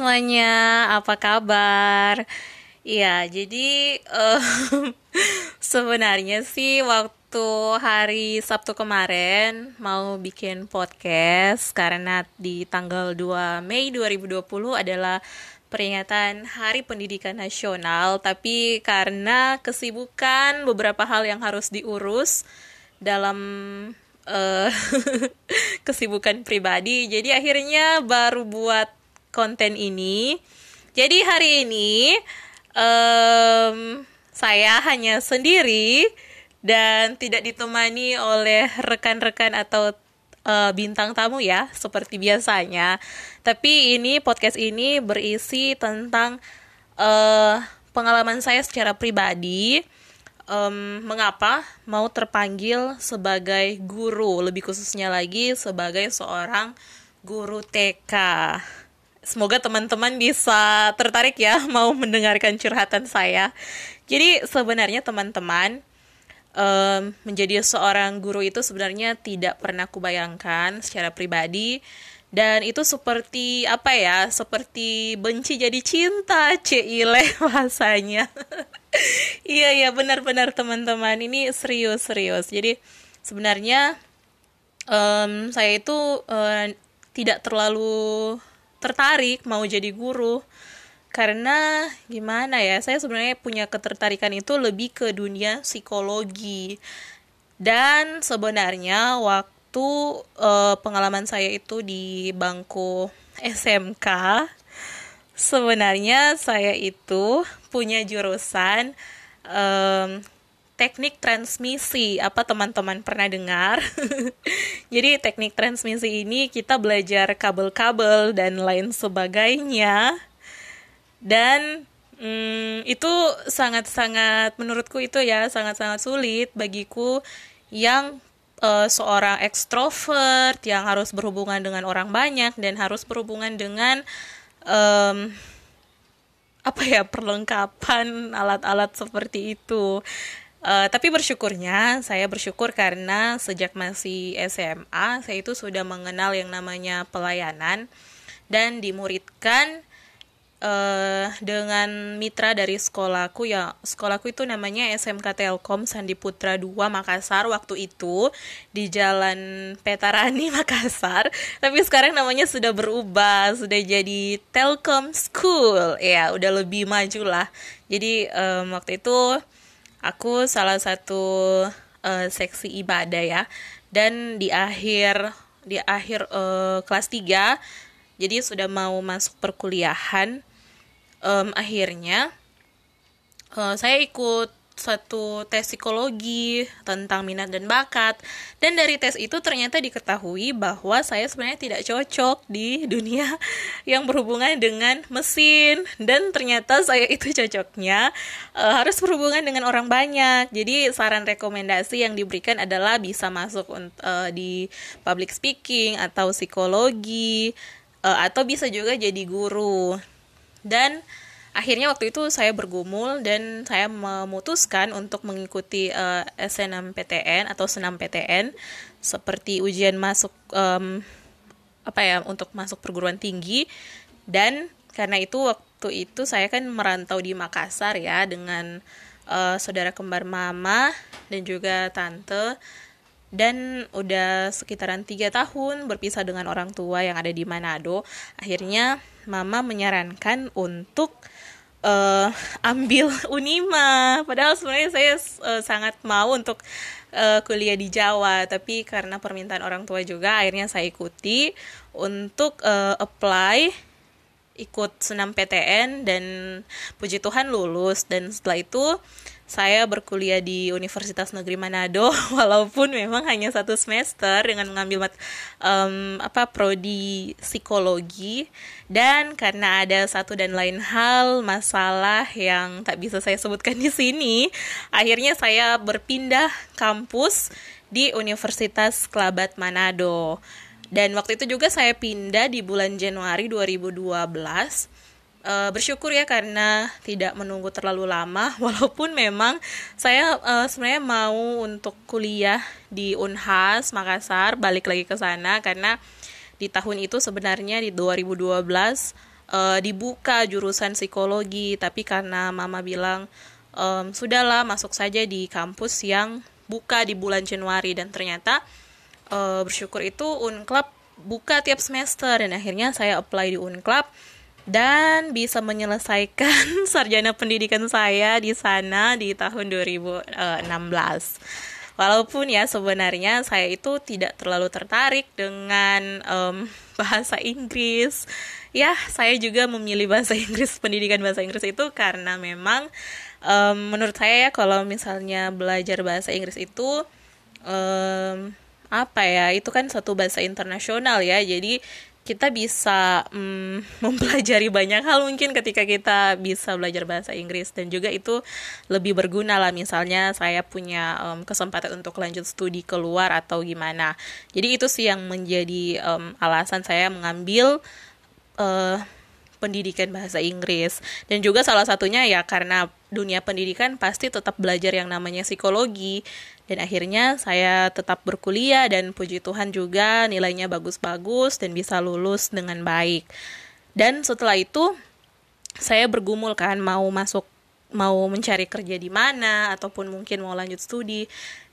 semuanya, apa kabar? Iya, jadi uh, sebenarnya sih waktu hari Sabtu kemarin mau bikin podcast karena di tanggal 2 Mei 2020 adalah peringatan Hari Pendidikan Nasional, tapi karena kesibukan beberapa hal yang harus diurus dalam uh, kesibukan pribadi, jadi akhirnya baru buat konten ini. Jadi hari ini um, saya hanya sendiri dan tidak ditemani oleh rekan-rekan atau uh, bintang tamu ya seperti biasanya. Tapi ini podcast ini berisi tentang uh, pengalaman saya secara pribadi. Um, mengapa mau terpanggil sebagai guru, lebih khususnya lagi sebagai seorang guru TK. Semoga teman-teman bisa tertarik ya mau mendengarkan curhatan saya. Jadi sebenarnya teman-teman um, menjadi seorang guru itu sebenarnya tidak pernah kubayangkan secara pribadi. Dan itu seperti apa ya seperti benci jadi cinta cile bahasanya. Iya iya benar-benar teman-teman. Ini serius serius. Jadi sebenarnya um, saya itu uh, tidak terlalu tertarik mau jadi guru. Karena gimana ya saya sebenarnya punya ketertarikan itu lebih ke dunia psikologi. Dan sebenarnya waktu uh, pengalaman saya itu di bangku SMK sebenarnya saya itu punya jurusan um, teknik transmisi. Apa teman-teman pernah dengar? Jadi teknik transmisi ini kita belajar kabel-kabel dan lain sebagainya. Dan hmm, itu sangat-sangat menurutku itu ya sangat-sangat sulit bagiku yang uh, seorang ekstrovert yang harus berhubungan dengan orang banyak dan harus berhubungan dengan um, apa ya perlengkapan alat-alat seperti itu Uh, tapi bersyukurnya, saya bersyukur karena sejak masih SMA, saya itu sudah mengenal yang namanya pelayanan dan dimuridkan uh, dengan mitra dari sekolahku. Ya sekolahku itu namanya SMK Telkom Sandi Putra 2 Makassar. Waktu itu di Jalan Petarani Makassar tapi sekarang namanya sudah berubah sudah jadi Telkom School. Ya udah lebih maju lah. Jadi um, waktu itu aku salah satu uh, seksi ibadah ya. Dan di akhir di akhir uh, kelas 3 jadi sudah mau masuk perkuliahan um, akhirnya uh, saya ikut satu tes psikologi tentang minat dan bakat. Dan dari tes itu ternyata diketahui bahwa saya sebenarnya tidak cocok di dunia yang berhubungan dengan mesin. Dan ternyata saya itu cocoknya uh, harus berhubungan dengan orang banyak. Jadi saran rekomendasi yang diberikan adalah bisa masuk uh, di public speaking atau psikologi uh, atau bisa juga jadi guru. Dan akhirnya waktu itu saya bergumul dan saya memutuskan untuk mengikuti uh, eh, SNMPTN atau senam PTN seperti ujian masuk um, apa ya untuk masuk perguruan tinggi. Dan karena itu waktu itu saya kan merantau di Makassar ya dengan uh, saudara kembar mama dan juga tante. Dan udah sekitaran tiga tahun berpisah dengan orang tua yang ada di Manado. Akhirnya mama menyarankan untuk uh, ambil Unima. Padahal sebenarnya saya uh, sangat mau untuk uh, kuliah di Jawa. Tapi karena permintaan orang tua juga akhirnya saya ikuti untuk uh, apply ikut senam PTN dan puji Tuhan lulus. Dan setelah itu saya berkuliah di Universitas Negeri Manado walaupun memang hanya satu semester dengan mengambil um, apa prodi psikologi. Dan karena ada satu dan lain hal masalah yang tak bisa saya sebutkan di sini akhirnya saya berpindah kampus di Universitas Kelabat Manado. Dan waktu itu juga saya pindah di bulan Januari 2012 uh, bersyukur ya karena tidak menunggu terlalu lama. Walaupun memang saya uh, sebenarnya mau untuk kuliah di Unhas Makassar balik lagi ke sana karena di tahun itu sebenarnya di 2012 uh, dibuka jurusan psikologi. Tapi karena mama bilang um, sudahlah masuk saja di kampus yang buka di bulan Januari. Dan ternyata uh, bersyukur itu Unclub buka tiap semester. Dan akhirnya saya apply di Unclub dan bisa menyelesaikan sarjana pendidikan saya di sana di tahun 2016. Walaupun ya sebenarnya saya itu tidak terlalu tertarik dengan um, bahasa Inggris. Ya, saya juga memilih bahasa Inggris, pendidikan bahasa Inggris itu karena memang um, menurut saya ya kalau misalnya belajar bahasa Inggris itu um, apa ya itu kan satu bahasa internasional ya jadi kita bisa um, mempelajari banyak hal mungkin ketika kita bisa belajar bahasa Inggris. Dan juga itu lebih berguna lah. Misalnya saya punya um, kesempatan untuk lanjut studi keluar atau gimana. Jadi itu sih yang menjadi um, alasan saya mengambil uh, pendidikan bahasa Inggris. Dan juga salah satunya ya karena dunia pendidikan pasti tetap belajar yang namanya psikologi. Dan akhirnya saya tetap berkuliah dan puji Tuhan juga nilainya bagus-bagus dan bisa lulus dengan baik. Dan setelah itu saya bergumul kan mau masuk mau mencari kerja di mana ataupun mungkin mau lanjut studi.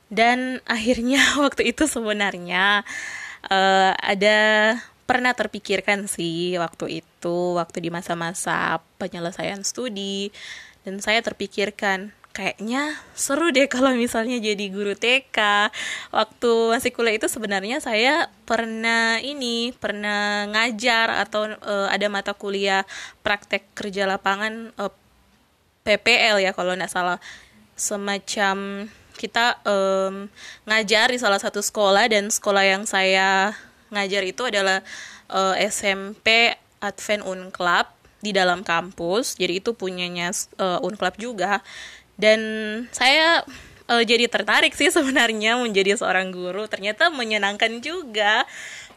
Dan akhirnya waktu itu sebenarnya uh, ada pernah terpikirkan sih waktu itu waktu di masa-masa penyelesaian studi dan saya terpikirkan kayaknya seru deh kalau misalnya jadi guru TK waktu masih kuliah itu sebenarnya saya pernah ini pernah ngajar atau uh, ada mata kuliah praktek kerja lapangan uh, eh, PPL ya kalau nggak salah. Semacam kita um, ngajar di salah satu sekolah dan sekolah yang saya ngajar itu adalah uh, eh, SMP Advent Unclub di dalam kampus. Jadi itu punyanya uh, Unclub juga. Dan saya uh, jadi tertarik sih sebenarnya menjadi seorang guru. Ternyata menyenangkan juga.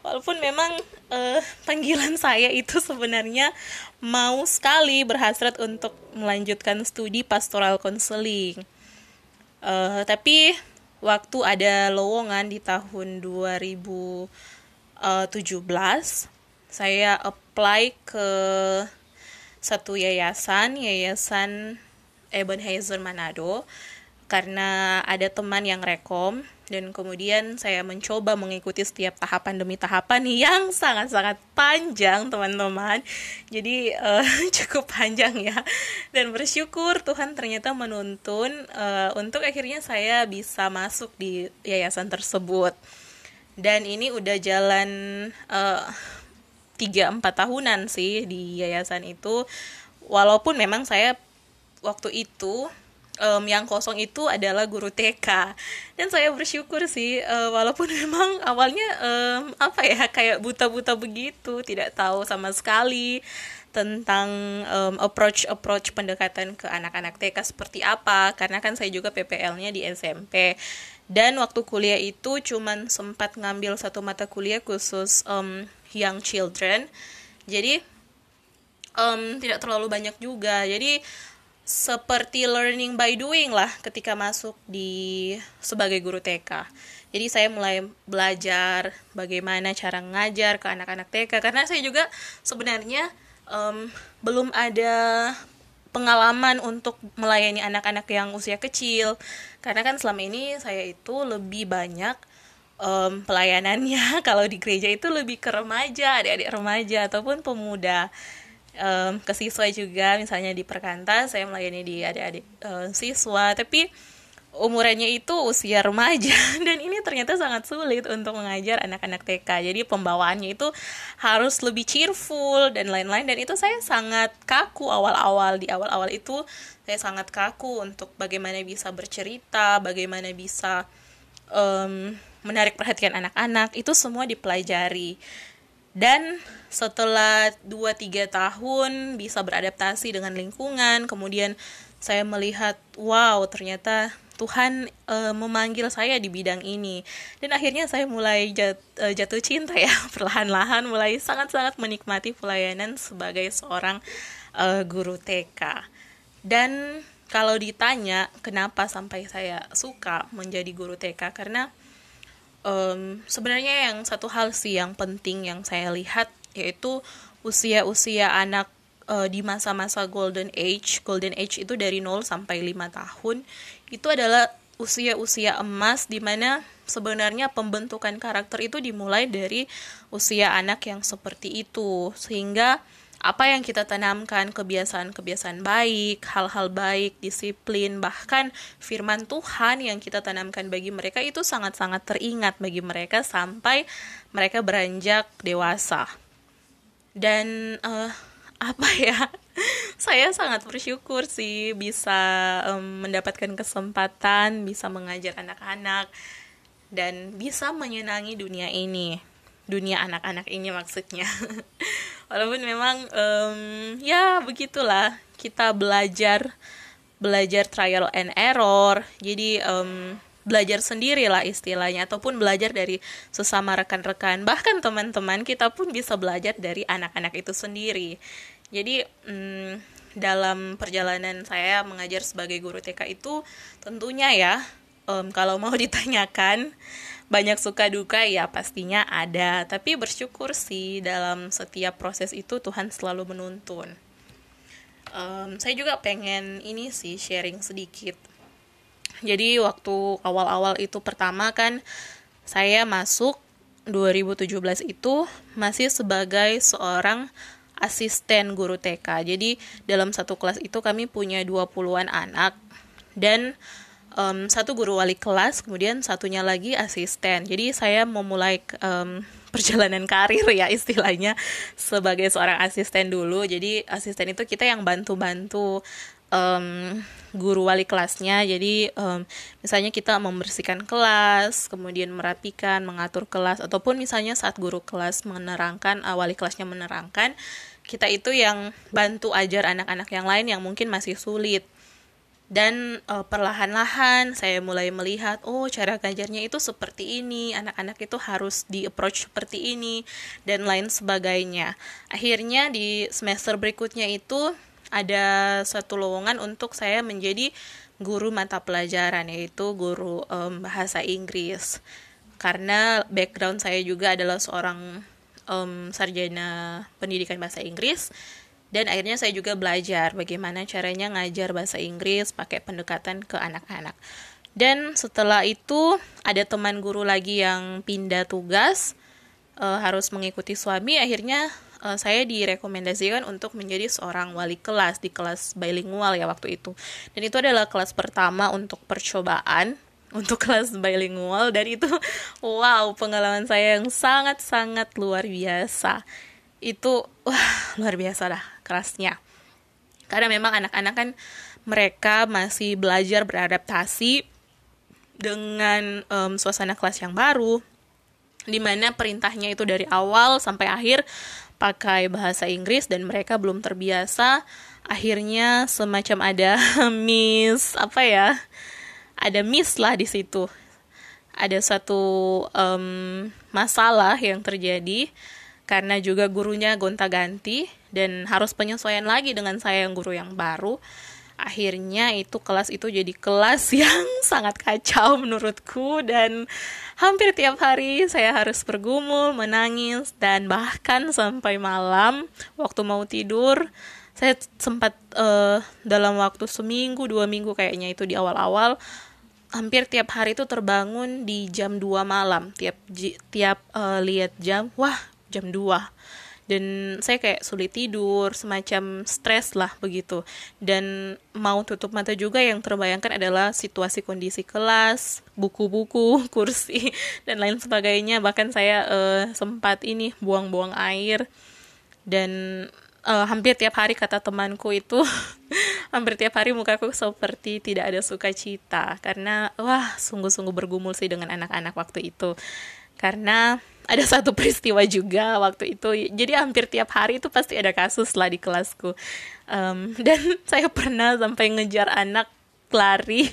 Walaupun memang uh, panggilan saya itu sebenarnya mau sekali berhasrat untuk melanjutkan studi pastoral counseling. Uh, tapi waktu ada lowongan di tahun 2000 uh, 17 saya apply ke satu yayasan yayasan Ebenezer Manado karena ada teman yang rekom dan kemudian saya mencoba mengikuti setiap tahapan demi tahapan yang sangat-sangat panjang teman-teman. Jadi uh, cukup panjang ya. Dan bersyukur Tuhan ternyata menuntun uh, untuk akhirnya saya bisa masuk di yayasan tersebut. Dan ini udah jalan uh, 3-4 tahunan sih di yayasan itu. Walaupun memang saya waktu itu um, yang kosong itu adalah guru TK dan saya bersyukur sih uh, walaupun memang awalnya um, apa ya kayak buta-buta begitu tidak tahu sama sekali tentang um, approach approach pendekatan ke anak-anak TK seperti apa karena kan saya juga PPL-nya di SMP dan waktu kuliah itu cuman sempat ngambil satu mata kuliah khusus um, young children. Jadi um, tidak terlalu banyak juga. Jadi seperti learning by doing lah ketika masuk di sebagai guru TK jadi saya mulai belajar bagaimana cara ngajar ke anak-anak TK karena saya juga sebenarnya um, belum ada pengalaman untuk melayani anak-anak yang usia kecil. Karena kan selama ini saya itu lebih banyak um, pelayanannya. Kalau di gereja itu lebih ke remaja adik-adik remaja ataupun pemuda. Um, ke siswa juga misalnya di perkantas saya melayani di adik-adik um, siswa. Tapi umurannya itu usia remaja. Dan ini ternyata sangat sulit untuk mengajar anak-anak TK. Jadi pembawaannya itu harus lebih cheerful dan lain-lain. Dan itu saya sangat kaku awal-awal. Di awal-awal itu saya sangat kaku untuk bagaimana bisa bercerita, bagaimana bisa um, menarik perhatian anak-anak itu semua dipelajari. Dan setelah 2-3 tahun bisa beradaptasi dengan lingkungan, kemudian saya melihat wow ternyata Tuhan uh, memanggil saya di bidang ini dan akhirnya saya mulai jat, uh, jatuh cinta ya perlahan-lahan mulai sangat-sangat menikmati pelayanan sebagai seorang uh, guru TK dan kalau ditanya kenapa sampai saya suka menjadi guru TK karena um, sebenarnya yang satu hal sih yang penting yang saya lihat yaitu usia-usia anak uh, di masa-masa golden age. Golden age itu dari 0 sampai 5 tahun. Itu adalah usia-usia emas di mana sebenarnya pembentukan karakter itu dimulai dari usia anak yang seperti itu. Sehingga apa yang kita tanamkan, kebiasaan-kebiasaan baik, hal-hal baik, disiplin, bahkan firman Tuhan yang kita tanamkan bagi mereka itu sangat-sangat teringat bagi mereka sampai mereka beranjak dewasa. Dan uh, apa ya? Saya sangat bersyukur sih bisa um, mendapatkan kesempatan bisa mengajar anak-anak dan bisa menyenangi dunia ini dunia anak-anak ini maksudnya walaupun memang um, ya begitulah kita belajar belajar trial and error. Jadi um, belajar sendiri lah istilahnya ataupun belajar dari sesama rekan-rekan. Bahkan teman-teman kita pun bisa belajar dari anak-anak itu sendiri. Jadi um, dalam perjalanan saya mengajar sebagai guru TK itu tentunya ya um, kalau mau ditanyakan banyak suka duka ya pastinya ada. Tapi bersyukur sih dalam setiap proses itu Tuhan selalu menuntun. Um, saya juga pengen ini sih sharing sedikit. Jadi waktu awal-awal itu pertama kan saya masuk 2017 itu masih sebagai seorang asisten guru TK. Jadi dalam satu kelas itu kami punya 20-an anak dan um, satu guru wali kelas, kemudian satunya lagi asisten. Jadi saya memulai um, perjalanan karir ya istilahnya sebagai seorang asisten dulu. Jadi asisten itu kita yang bantu-bantu um, guru wali kelasnya. Jadi um, misalnya kita membersihkan kelas, kemudian merapikan, mengatur kelas, ataupun misalnya saat guru kelas menerangkan, uh, wali kelasnya menerangkan, kita itu yang bantu ajar anak-anak yang lain yang mungkin masih sulit dan uh, perlahan-lahan saya mulai melihat oh cara ngajarnya itu seperti ini anak-anak itu harus di approach seperti ini dan lain sebagainya. Akhirnya di semester berikutnya itu ada satu lowongan untuk saya menjadi guru mata pelajaran yaitu guru um, bahasa Inggris. Karena background saya juga adalah seorang um, sarjana pendidikan bahasa Inggris dan akhirnya saya juga belajar bagaimana caranya ngajar bahasa Inggris pakai pendekatan ke anak-anak. Dan setelah itu ada teman guru lagi yang pindah tugas uh, harus mengikuti suami akhirnya uh, saya direkomendasikan untuk menjadi seorang wali kelas di kelas bilingual ya waktu itu. Dan itu adalah kelas pertama untuk percobaan untuk kelas bilingual dan itu wow pengalaman saya yang sangat-sangat luar biasa itu wah luar biasa dah kerasnya karena memang anak-anak kan mereka masih belajar beradaptasi dengan um, suasana kelas yang baru di mana perintahnya itu dari awal sampai akhir pakai bahasa Inggris dan mereka belum terbiasa. Akhirnya semacam ada miss apa ya ada miss lah di situ. Ada satu um, masalah yang terjadi karena juga gurunya gonta-ganti dan harus penyesuaian lagi dengan saya yang guru yang baru. Akhirnya itu kelas itu jadi kelas yang sangat kacau menurutku. Dan hampir tiap hari saya harus bergumul, menangis dan bahkan sampai malam waktu mau tidur saya sempat uh, dalam waktu seminggu dua minggu kayaknya itu di awal-awal hampir tiap hari itu terbangun di jam 2 malam. Tiap tiap uh, lihat jam wah jam 2 dan saya kayak sulit tidur semacam stres lah begitu. Dan mau tutup mata juga yang terbayangkan adalah situasi kondisi kelas buku-buku kursi dan lain sebagainya. Bahkan saya uh, sempat ini buang-buang air. Dan uh, hampir tiap hari kata temanku itu hampir tiap hari mukaku seperti tidak ada sukacita. Karena wah sungguh-sungguh bergumul sih dengan anak-anak waktu itu. Karena ada satu peristiwa juga waktu itu. Jadi hampir tiap hari itu pasti ada kasus lah di kelasku. Um, dan saya pernah sampai ngejar anak lari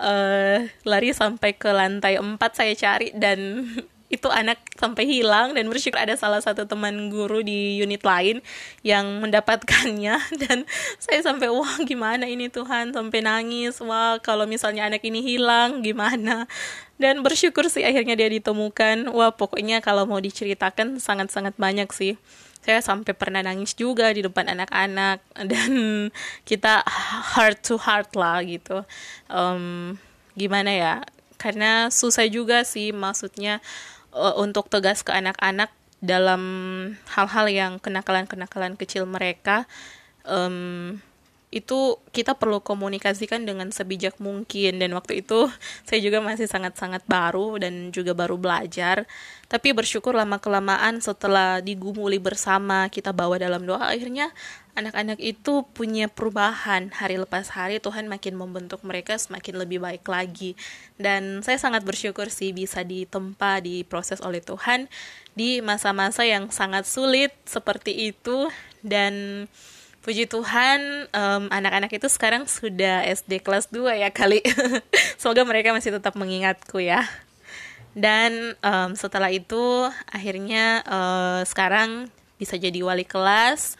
uh, lari sampai ke lantai 4 saya cari dan itu anak sampai hilang dan bersyukur ada salah satu teman guru di unit lain yang mendapatkannya. Dan saya sampai wah gimana ini Tuhan? Sampai nangis. Wah kalau misalnya anak ini hilang gimana dan bersyukur sih akhirnya dia ditemukan. Wah pokoknya kalau mau diceritakan sangat-sangat banyak sih. Saya sampai pernah nangis juga di depan anak-anak. Dan kita heart to heart lah gitu. Um, gimana ya? Karena susah juga sih maksudnya uh, untuk tegas ke anak-anak dalam hal-hal yang kenakalan-kenakalan kecil mereka. Um, itu kita perlu komunikasikan dengan sebijak mungkin. Dan waktu itu saya juga masih sangat-sangat baru dan juga baru belajar. Tapi bersyukur lama kelamaan setelah digumuli bersama kita bawa dalam doa akhirnya anak-anak itu punya perubahan. Hari lepas hari Tuhan makin membentuk mereka semakin lebih baik lagi. Dan saya sangat bersyukur sih bisa ditempa diproses oleh Tuhan di masa-masa yang sangat sulit seperti itu. Dan puji Tuhan um, anak-anak itu sekarang sudah SD kelas 2 ya kali. Semoga mereka masih tetap mengingatku ya. Dan um, setelah itu akhirnya uh, sekarang bisa jadi wali kelas.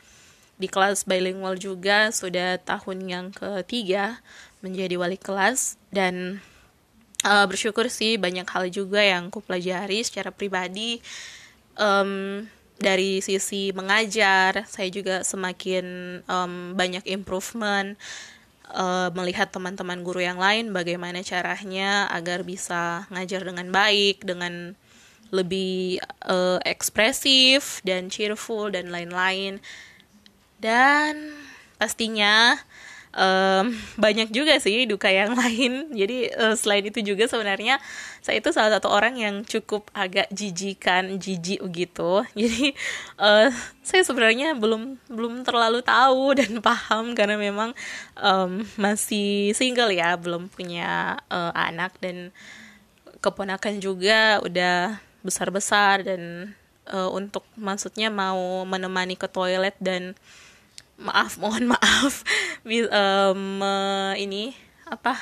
Di kelas bilingual juga sudah tahun yang ketiga menjadi wali kelas. Dan uh, bersyukur sih banyak hal juga yang ku pelajari secara pribadi. Um, dari sisi mengajar saya juga semakin um, banyak improvement uh, melihat teman-teman guru yang lain bagaimana caranya agar bisa ngajar dengan baik dengan lebih uh, ekspresif dan cheerful dan lain-lain. Dan pastinya um, banyak juga sih duka yang lain. Jadi uh, selain itu juga sebenarnya saya itu salah satu orang yang cukup agak jijikan jijik gitu. Jadi uh, saya sebenarnya belum belum terlalu tahu dan paham karena memang um, masih single ya belum punya uh, anak dan keponakan juga udah besar besar dan uh, untuk maksudnya mau menemani ke toilet dan maaf mohon maaf. Um, uh, ini apa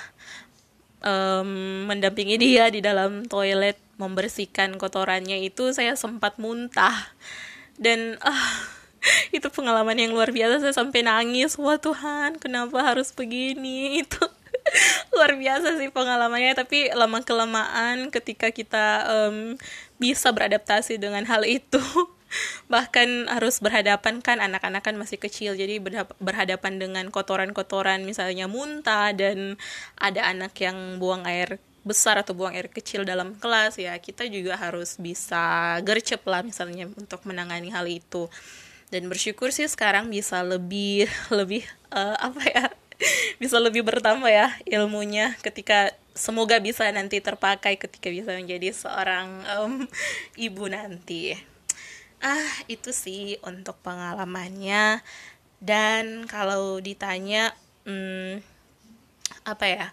um, mendampingi dia di dalam toilet membersihkan kotorannya itu saya sempat muntah. Dan ah itu pengalaman yang luar biasa saya sampai nangis. Wah Tuhan kenapa harus begini? Itu luar biasa sih pengalamannya. Tapi lama kelamaan ketika kita um, bisa beradaptasi dengan hal itu bahkan harus berhadapan kan anak-anak kan masih kecil jadi berhadapan dengan kotoran-kotoran misalnya muntah dan ada anak yang buang air besar atau buang air kecil dalam kelas ya kita juga harus bisa gercep lah misalnya untuk menangani hal itu. Dan bersyukur sih sekarang bisa lebih lebih uh, apa ya bisa lebih bertambah ya ilmunya ketika semoga bisa nanti terpakai ketika bisa menjadi seorang um, ibu nanti ah itu sih untuk pengalamannya. Dan kalau ditanya hmm, apa ya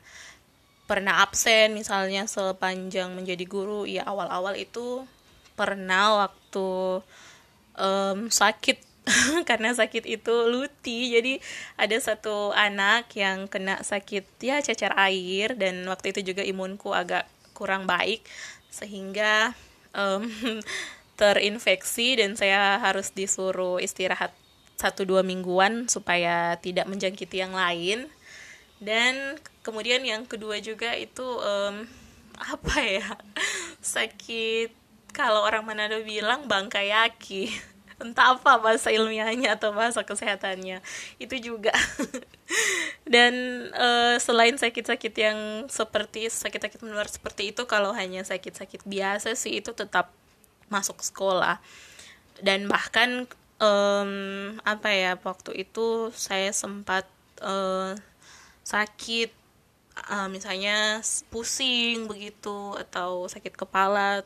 pernah absen misalnya sepanjang menjadi guru ya awal-awal itu pernah waktu um, sakit. Karena sakit itu luti. Jadi ada satu anak yang kena sakit ya cacar air dan waktu itu juga imunku agak kurang baik. Sehingga um, terinfeksi dan saya harus disuruh istirahat satu dua mingguan supaya tidak menjangkiti yang lain. Dan kemudian yang kedua juga itu um, apa ya sakit. Kalau orang Manado bilang bangkayaki entah apa bahasa ilmiahnya atau bahasa kesehatannya itu juga. Dan uh, selain sakit-sakit yang seperti sakit-sakit menular seperti itu kalau hanya sakit-sakit biasa sih itu tetap masuk sekolah. Dan bahkan um, apa ya waktu itu saya sempat uh, sakit uh, misalnya pusing begitu atau sakit kepala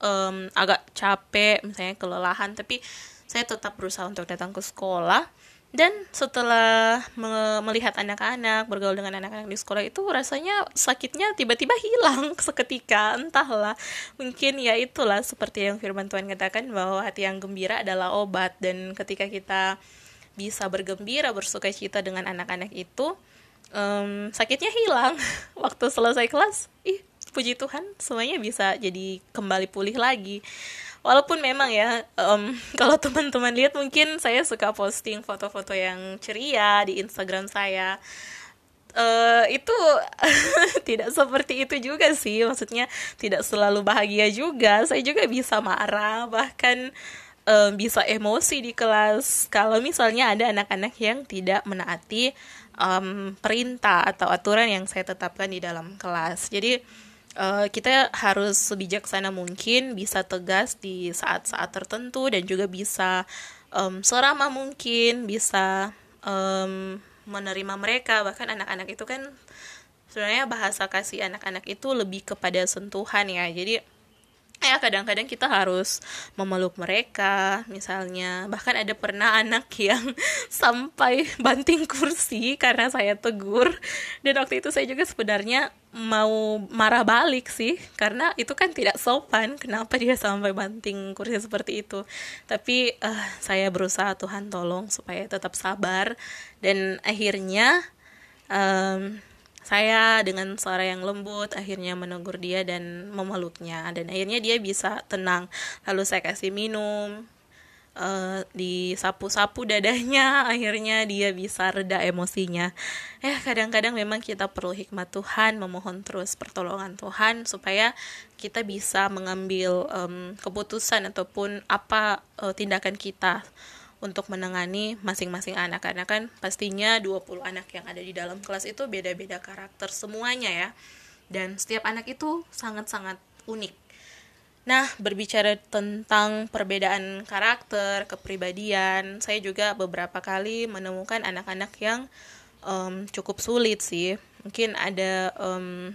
um, agak capek misalnya kelelahan. Tapi saya tetap berusaha untuk datang ke sekolah dan setelah me melihat anak-anak bergaul dengan anak-anak di sekolah itu rasanya sakitnya tiba-tiba hilang seketika. Entahlah mungkin ya itulah seperti yang firman Tuhan katakan bahwa hati yang gembira adalah obat. Dan ketika kita bisa bergembira bersuka cita dengan anak-anak itu um, sakitnya hilang. Waktu selesai kelas ih puji Tuhan semuanya bisa jadi kembali pulih lagi walaupun memang ya um, kalau teman-teman lihat mungkin saya suka posting foto-foto yang ceria di Instagram saya. Uh, itu tidak seperti itu juga sih maksudnya tidak selalu bahagia juga. Saya juga bisa marah bahkan um, bisa emosi di kelas. Kalau misalnya ada anak-anak yang tidak menaati um, perintah atau aturan yang saya tetapkan di dalam kelas. Jadi uh, kita harus sebijaksana mungkin bisa tegas di saat-saat tertentu dan juga bisa um, seramah mungkin bisa um, menerima mereka. Bahkan anak-anak itu kan sebenarnya bahasa kasih anak-anak itu lebih kepada sentuhan ya. Jadi ya kadang-kadang kita harus memeluk mereka misalnya. Bahkan ada pernah anak yang sampai banting kursi karena saya tegur. Dan waktu itu saya juga sebenarnya mau marah balik sih karena itu kan tidak sopan. Kenapa dia sampai banting kursi seperti itu? Tapi uh, saya berusaha Tuhan tolong supaya tetap sabar. Dan akhirnya um, saya dengan suara yang lembut akhirnya menegur dia dan memeluknya. Dan akhirnya dia bisa tenang. Lalu saya kasih minum uh, disapu-sapu dadanya akhirnya dia bisa reda emosinya. Eh kadang-kadang memang kita perlu hikmat Tuhan memohon terus pertolongan Tuhan supaya kita bisa mengambil um, keputusan ataupun apa uh, tindakan kita untuk menangani masing-masing anak. Karena kan pastinya 20 anak yang ada di dalam kelas itu beda-beda karakter semuanya ya. Dan setiap anak itu sangat-sangat unik. Nah, berbicara tentang perbedaan karakter, kepribadian, saya juga beberapa kali menemukan anak-anak yang um, cukup sulit sih. Mungkin ada um,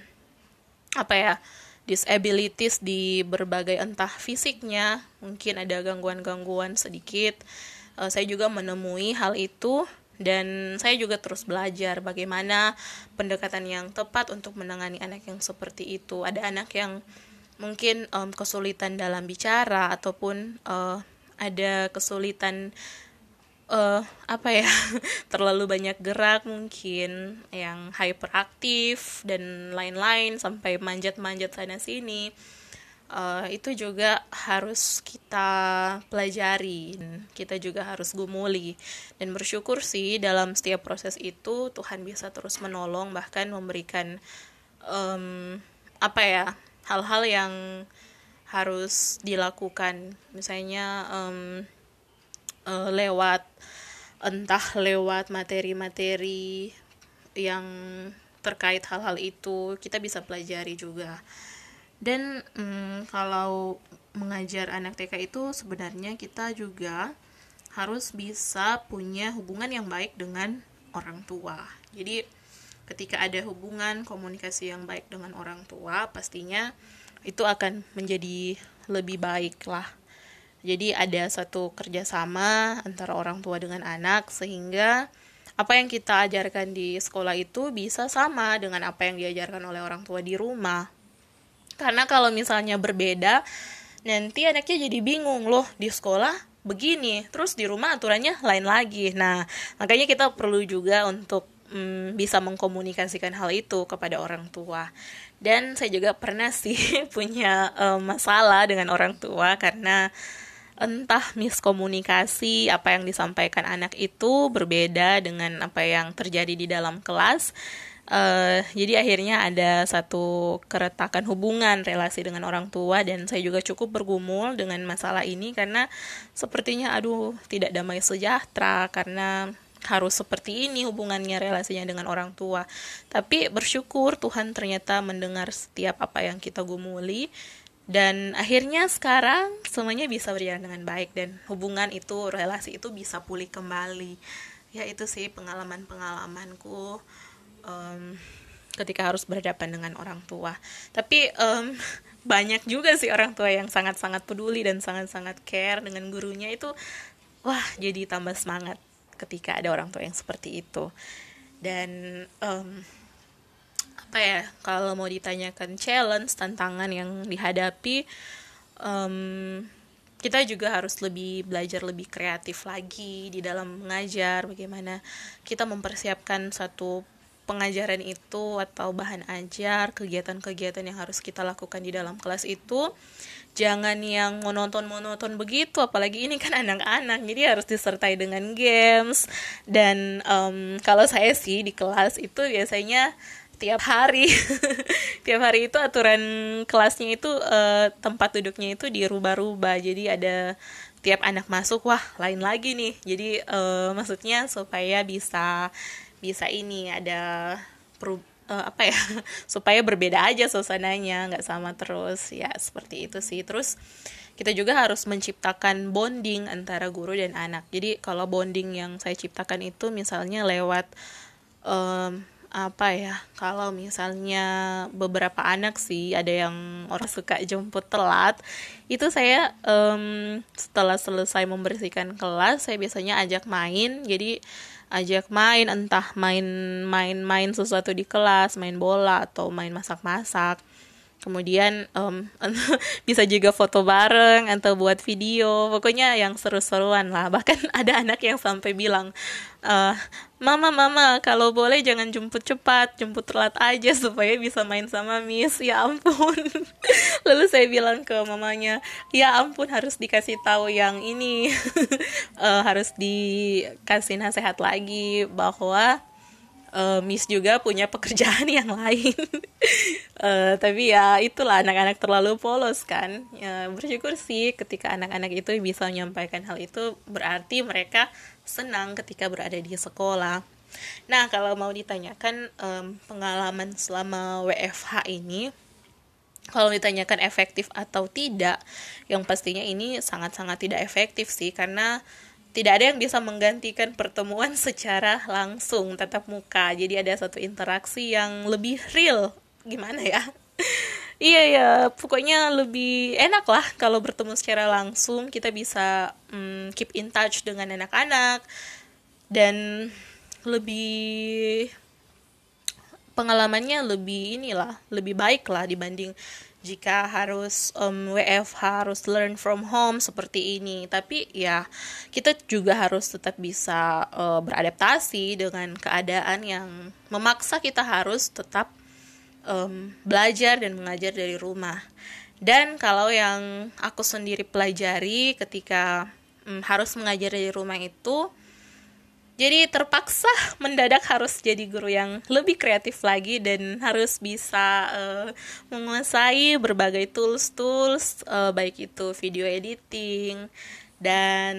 apa ya disabilities di berbagai entah fisiknya, mungkin ada gangguan-gangguan sedikit uh, saya juga menemui hal itu dan saya juga terus belajar bagaimana pendekatan yang tepat untuk menangani anak yang seperti itu. Ada anak yang mungkin um, kesulitan dalam bicara ataupun uh, ada kesulitan uh, apa ya terlalu banyak gerak mungkin yang hyperaktif dan lain-lain sampai manjat-manjat sana sini uh, itu juga harus kita pelajari kita juga harus gumuli. Dan bersyukur sih dalam setiap proses itu Tuhan bisa terus menolong bahkan memberikan um, apa ya hal-hal yang harus dilakukan. Misalnya um, uh, lewat entah lewat materi-materi yang terkait hal-hal itu kita bisa pelajari juga dan hmm, kalau mengajar anak TK itu sebenarnya kita juga harus bisa punya hubungan yang baik dengan orang tua. Jadi ketika ada hubungan komunikasi yang baik dengan orang tua pastinya itu akan menjadi lebih baik lah. Jadi ada satu kerjasama antara orang tua dengan anak sehingga apa yang kita ajarkan di sekolah itu bisa sama dengan apa yang diajarkan oleh orang tua di rumah karena kalau misalnya berbeda nanti anaknya jadi bingung loh di sekolah begini terus di rumah aturannya lain lagi. Nah makanya kita perlu juga untuk mm, bisa mengkomunikasikan hal itu kepada orang tua. Dan saya juga pernah sih punya um, masalah dengan orang tua karena entah miskomunikasi apa yang disampaikan anak itu berbeda dengan apa yang terjadi di dalam kelas uh, jadi akhirnya ada satu keretakan hubungan relasi dengan orang tua dan saya juga cukup bergumul dengan masalah ini karena sepertinya aduh tidak damai sejahtera karena harus seperti ini hubungannya relasinya dengan orang tua. Tapi bersyukur Tuhan ternyata mendengar setiap apa yang kita gumuli dan akhirnya sekarang semuanya bisa berjalan dengan baik dan hubungan itu relasi itu bisa pulih kembali. Ya itu sih pengalaman pengalamanku um, ketika harus berhadapan dengan orang tua. Tapi um, banyak juga sih orang tua yang sangat-sangat peduli dan sangat-sangat care dengan gurunya itu wah jadi tambah semangat ketika ada orang tua yang seperti itu. Dan um, apa ya kalau mau ditanyakan challenge tantangan yang dihadapi um, kita juga harus lebih belajar lebih kreatif lagi di dalam mengajar bagaimana kita mempersiapkan satu pengajaran itu atau bahan ajar kegiatan-kegiatan yang harus kita lakukan di dalam kelas itu jangan yang monoton-monoton begitu apalagi ini kan anak-anak jadi harus disertai dengan games. Dan um, kalau saya sih di kelas itu biasanya tiap hari tiap hari itu aturan kelasnya itu uh, tempat duduknya itu dirubah-rubah jadi ada tiap anak masuk wah lain lagi nih. Jadi uh, maksudnya supaya bisa bisa ini ada per, uh, apa ya supaya berbeda aja suasananya nggak sama terus. Ya seperti itu sih. Terus kita juga harus menciptakan bonding antara guru dan anak. Jadi kalau bonding yang saya ciptakan itu misalnya lewat um, apa ya kalau misalnya beberapa anak sih ada yang orang suka jemput telat itu saya um, setelah selesai membersihkan kelas saya biasanya ajak main. Jadi ajak main entah main main main sesuatu di kelas main bola atau main masak-masak. Kemudian um, bisa juga foto bareng atau buat video. Pokoknya yang seru-seruan lah. Bahkan ada anak yang sampai bilang uh, mama mama kalau boleh jangan jemput cepat jemput telat aja supaya bisa main sama miss. Ya ampun. Lalu saya bilang ke mamanya ya ampun harus dikasih tahu yang ini. Uh, harus dikasih nasihat lagi bahwa uh, Miss juga punya pekerjaan yang lain. Uh, tapi ya itulah anak-anak terlalu polos kan. Ya, bersyukur sih ketika anak-anak itu bisa menyampaikan hal itu berarti mereka senang ketika berada di sekolah. Nah kalau mau ditanyakan um, pengalaman selama WFH ini kalau ditanyakan efektif atau tidak, yang pastinya ini sangat-sangat tidak efektif sih karena tidak ada yang bisa menggantikan pertemuan secara langsung tatap muka. Jadi ada satu interaksi yang lebih real. Gimana ya iya ya pokoknya lebih enak lah kalau bertemu secara langsung. Kita bisa um, keep in touch dengan anak-anak. Dan lebih pengalamannya lebih inilah lebih baik lah dibanding jika harus um, WFH harus learn from home seperti ini. Tapi ya kita juga harus tetap bisa uh, beradaptasi dengan keadaan yang memaksa kita harus tetap um, belajar dan mengajar dari rumah. Dan kalau yang aku sendiri pelajari ketika um, harus mengajar dari rumah itu jadi terpaksa mendadak harus jadi guru yang lebih kreatif lagi dan harus bisa uh, menguasai berbagai tools-tools uh, baik itu video editing dan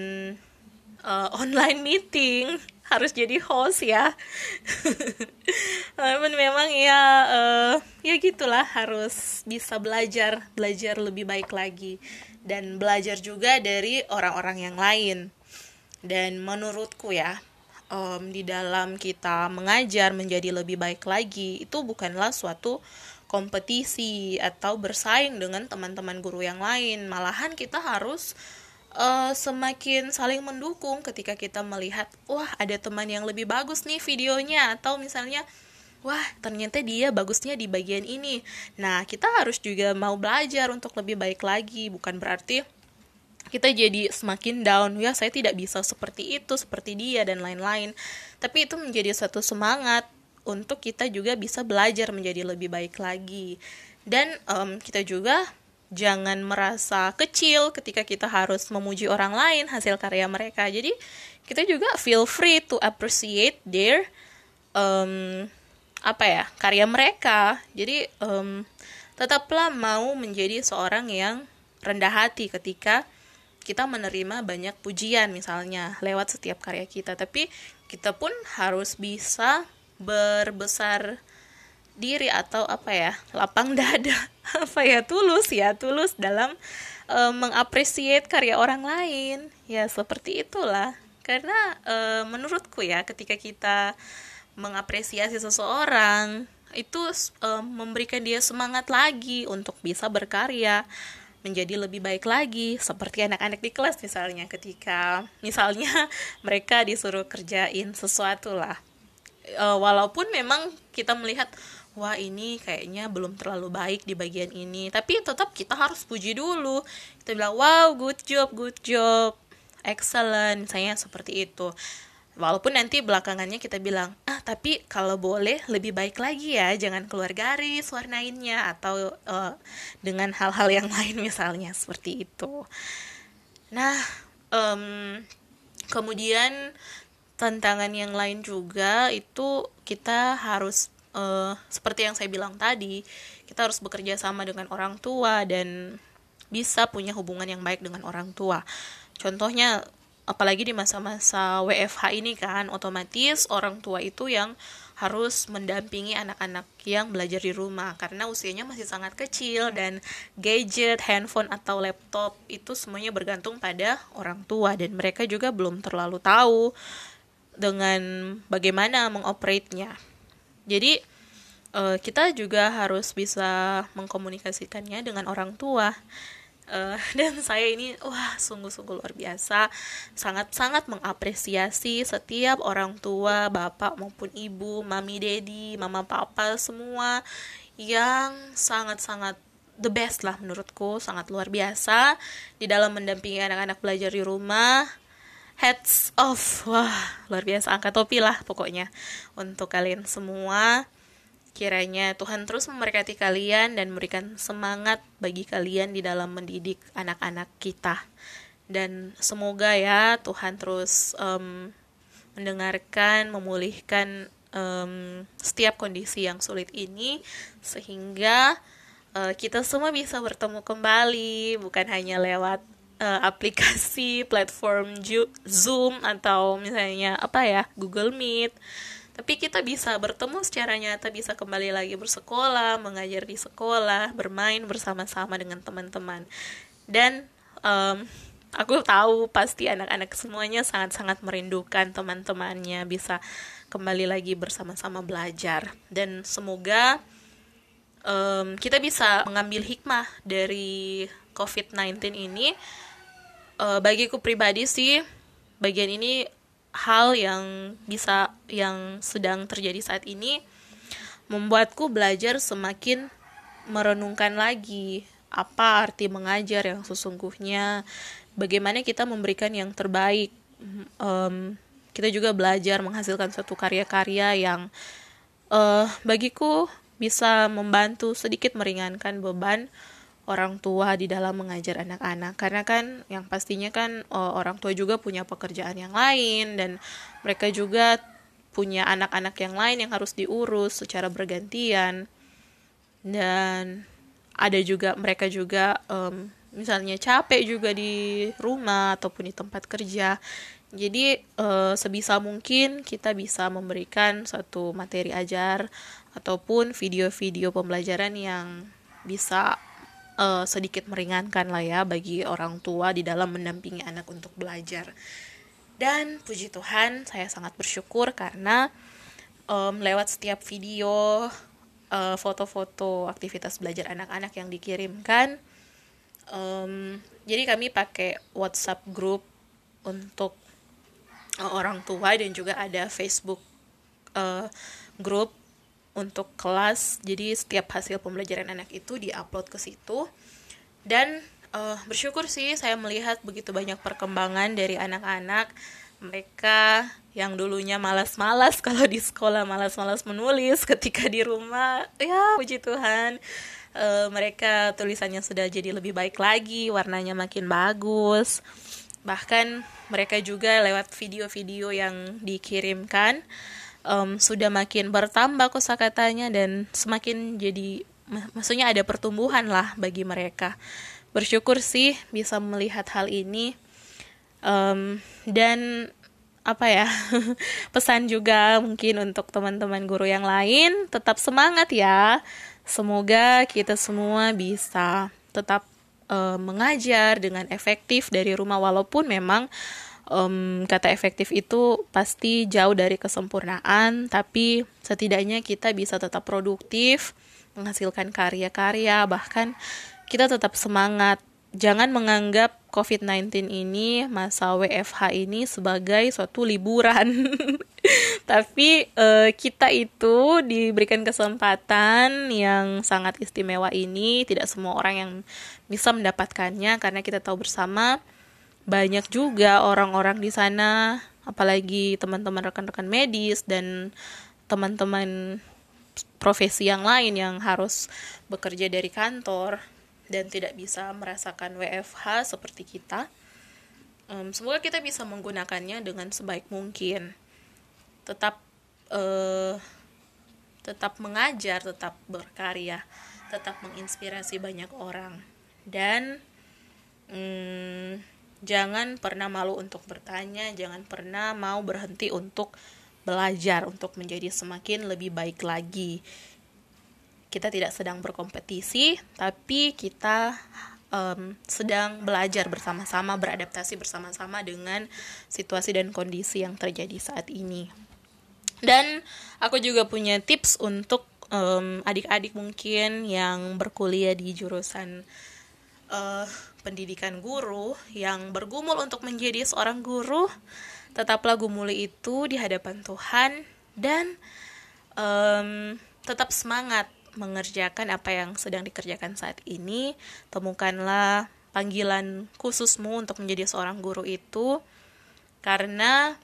uh, online meeting harus jadi host ya. Namun memang ya uh, ya gitulah harus bisa belajar, belajar lebih baik lagi dan belajar juga dari orang-orang yang lain. Dan menurutku ya, um, di dalam kita mengajar menjadi lebih baik lagi itu bukanlah suatu kompetisi atau bersaing dengan teman-teman guru yang lain malahan kita harus semakin saling mendukung ketika kita melihat wah ada teman yang lebih bagus nih videonya. Atau misalnya wah ternyata dia bagusnya di bagian ini. Nah kita harus juga mau belajar untuk lebih baik lagi. Bukan berarti kita jadi semakin down. Ya saya tidak bisa seperti itu seperti dia dan lain-lain. Tapi itu menjadi satu semangat untuk kita juga bisa belajar menjadi lebih baik lagi. Dan um, kita juga jangan merasa kecil ketika kita harus memuji orang lain hasil karya mereka. Jadi kita juga feel free to appreciate their um, apa ya karya mereka. Jadi um, tetaplah mau menjadi seorang yang rendah hati ketika kita menerima banyak pujian misalnya lewat setiap karya kita. Tapi kita pun harus bisa berbesar diri atau apa ya lapang dada. Apa ya tulus ya tulus dalam e, mengapresiasi karya orang lain. Ya seperti itulah. Karena e, menurutku ya ketika kita mengapresiasi seseorang itu e, memberikan dia semangat lagi untuk bisa berkarya menjadi lebih baik lagi. Seperti anak-anak di kelas misalnya ketika misalnya mereka disuruh kerjain sesuatu lah. E, walaupun memang kita melihat wah ini kayaknya belum terlalu baik di bagian ini. Tapi tetap kita harus puji dulu. Kita bilang wow good job good job. Excellent. Misalnya seperti itu. Walaupun nanti belakangannya kita bilang ah tapi kalau boleh lebih baik lagi ya jangan keluar garis warnainnya atau uh, dengan hal-hal yang lain misalnya seperti itu. Nah um, kemudian tantangan yang lain juga itu kita harus uh, seperti yang saya bilang tadi kita harus bekerja sama dengan orang tua dan bisa punya hubungan yang baik dengan orang tua. Contohnya apalagi di masa-masa WFH ini kan otomatis orang tua itu yang harus mendampingi anak-anak yang belajar di rumah. Karena usianya masih sangat kecil dan gadget, handphone atau laptop itu semuanya bergantung pada orang tua. Dan mereka juga belum terlalu tahu dengan bagaimana mengoperate-nya. Jadi eh, kita juga harus bisa mengkomunikasikannya dengan orang tua. Uh, dan saya ini wah sungguh-sungguh luar biasa. Sangat-sangat mengapresiasi setiap orang tua bapak maupun ibu mami dedi mama papa semua yang sangat-sangat the best lah menurutku. Sangat luar biasa. Di dalam mendampingi anak-anak belajar di rumah heads off wah luar biasa angkat topi lah pokoknya untuk kalian semua Kiranya Tuhan terus memberkati kalian dan memberikan semangat bagi kalian di dalam mendidik anak-anak kita. Dan semoga ya Tuhan terus um, mendengarkan, memulihkan um, setiap kondisi yang sulit ini sehingga uh, kita semua bisa bertemu kembali bukan hanya lewat uh, aplikasi platform Zoom atau misalnya apa ya Google Meet. Tapi kita bisa bertemu secara nyata bisa kembali lagi bersekolah mengajar di sekolah bermain bersama-sama dengan teman-teman. Dan um, aku tahu pasti anak-anak semuanya sangat-sangat merindukan teman-temannya bisa kembali lagi bersama-sama belajar. Dan semoga um, kita bisa mengambil hikmah dari COVID-19 ini uh, bagiku pribadi sih bagian ini hal yang bisa yang sedang terjadi saat ini membuatku belajar semakin merenungkan lagi apa arti mengajar yang sesungguhnya bagaimana kita memberikan yang terbaik. Um, kita juga belajar menghasilkan suatu karya-karya yang uh, bagiku bisa membantu sedikit meringankan beban orang tua di dalam mengajar anak-anak. Karena kan yang pastinya kan uh, orang tua juga punya pekerjaan yang lain dan mereka juga punya anak-anak yang lain yang harus diurus secara bergantian. Dan ada juga mereka juga um, misalnya capek juga di rumah ataupun di tempat kerja. Jadi uh, sebisa mungkin kita bisa memberikan satu materi ajar ataupun video-video pembelajaran yang bisa uh, sedikit meringankan lah ya bagi orang tua di dalam mendampingi anak untuk belajar. Dan puji Tuhan, saya sangat bersyukur karena um, lewat setiap video, uh, foto-foto aktivitas belajar anak-anak yang dikirimkan, um, jadi kami pakai WhatsApp group untuk uh, orang tua dan juga ada Facebook uh, group untuk kelas. Jadi setiap hasil pembelajaran anak itu diupload ke situ. Dan uh, bersyukur sih saya melihat begitu banyak perkembangan dari anak-anak. Mereka yang dulunya malas-malas kalau di sekolah malas-malas menulis ketika di rumah ya puji Tuhan uh, mereka tulisannya sudah jadi lebih baik lagi warnanya makin bagus. Bahkan mereka juga lewat video-video yang dikirimkan um, sudah makin bertambah kosakatanya dan semakin jadi maksudnya ada pertumbuhan lah bagi mereka. Bersyukur sih bisa melihat hal ini. Um, dan apa ya pesan juga mungkin untuk teman-teman guru yang lain tetap semangat ya. Semoga kita semua bisa tetap uh, mengajar dengan efektif dari rumah walaupun memang um, kata efektif itu pasti jauh dari kesempurnaan, tapi setidaknya kita bisa tetap produktif, menghasilkan karya-karya, bahkan kita tetap semangat. Jangan menganggap COVID-19 ini, masa WFH ini sebagai suatu liburan. Tapi uh, kita itu diberikan kesempatan yang sangat istimewa ini, tidak semua orang yang bisa mendapatkannya karena kita tahu bersama banyak juga orang-orang di sana apalagi teman-teman rekan-rekan medis dan teman-teman profesi yang lain yang harus bekerja dari kantor dan tidak bisa merasakan WFH seperti kita. Semoga kita bisa menggunakannya dengan sebaik mungkin. Tetap uh, tetap mengajar, tetap berkarya, tetap menginspirasi banyak orang dan um, jangan pernah malu untuk bertanya, jangan pernah mau berhenti untuk belajar untuk menjadi semakin lebih baik lagi. Kita tidak sedang berkompetisi, tapi kita um, sedang belajar bersama-sama, beradaptasi bersama-sama dengan situasi dan kondisi yang terjadi saat ini. Dan aku juga punya tips untuk adik-adik um, mungkin yang berkuliah di jurusan uh, pendidikan guru, yang bergumul untuk menjadi seorang guru tetaplah gumuli itu di hadapan Tuhan dan um, tetap semangat mengerjakan apa yang sedang dikerjakan saat ini. Temukanlah panggilan khususmu untuk menjadi seorang guru itu karena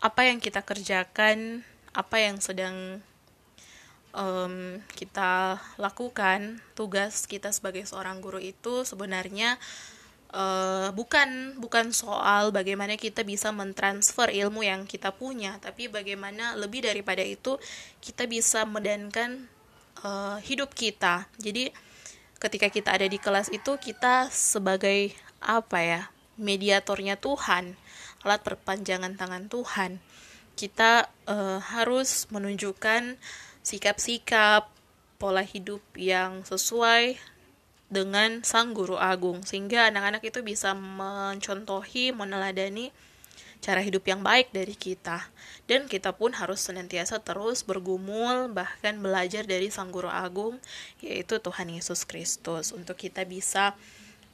apa yang kita kerjakan, apa yang sedang um, kita lakukan, tugas kita sebagai seorang guru itu sebenarnya uh, bukan bukan soal bagaimana kita bisa mentransfer ilmu yang kita punya, tapi bagaimana lebih daripada itu kita bisa medankan uh, hidup kita. Jadi ketika kita ada di kelas itu kita sebagai apa ya mediatornya Tuhan, alat perpanjangan tangan Tuhan. Kita uh, harus menunjukkan sikap-sikap pola hidup yang sesuai dengan sang guru agung. Sehingga anak-anak itu bisa mencontohi, meneladani cara hidup yang baik dari kita. Dan kita pun harus senantiasa terus bergumul bahkan belajar dari sang guru agung yaitu Tuhan Yesus Kristus. Untuk kita bisa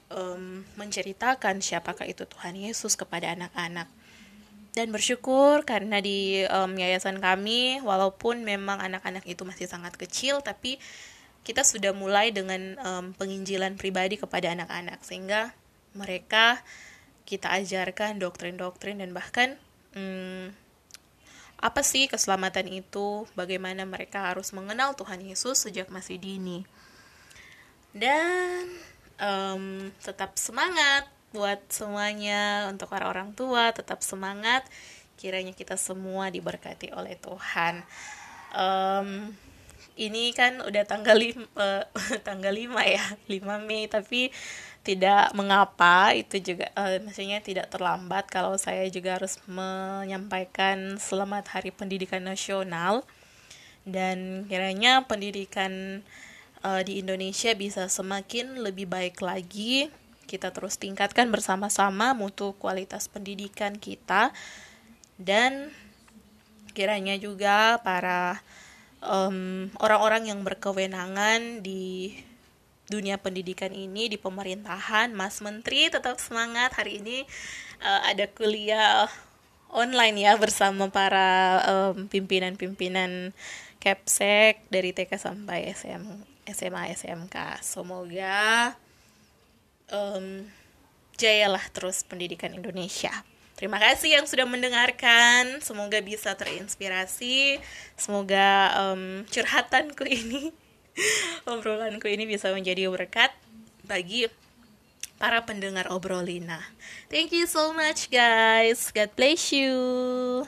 um, menceritakan siapakah itu Tuhan Yesus kepada anak-anak dan bersyukur karena di um, yayasan kami walaupun memang anak-anak itu masih sangat kecil tapi kita sudah mulai dengan um, penginjilan pribadi kepada anak-anak sehingga mereka kita ajarkan doktrin-doktrin dan bahkan um, apa sih keselamatan itu, bagaimana mereka harus mengenal Tuhan Yesus sejak masih dini. Dan um, tetap semangat buat semuanya untuk para orang tua, tetap semangat. Kiranya kita semua diberkati oleh Tuhan. Um, ini kan udah tanggal 5 uh, tanggal 5 ya 5 Mei tapi tidak mengapa itu juga uh, maksudnya tidak terlambat kalau saya juga harus menyampaikan selamat hari pendidikan nasional dan kiranya pendidikan uh, di Indonesia bisa semakin lebih baik lagi kita terus tingkatkan bersama-sama mutu kualitas pendidikan kita. Dan kiranya juga para orang orang-orang yang berkewenangan di dunia pendidikan ini di pemerintahan Mas Menteri tetap semangat. Hari ini uh, ada kuliah online ya bersama para um, pimpinan-pimpinan Kepsek dari TK sampai SM, SMA SMK semoga um, jayalah terus pendidikan Indonesia Terima kasih yang sudah mendengarkan. Semoga bisa terinspirasi. Semoga um, curhatanku ini, obrolanku ini bisa menjadi berkat bagi para pendengar obrolina. Thank you so much, guys. God bless you.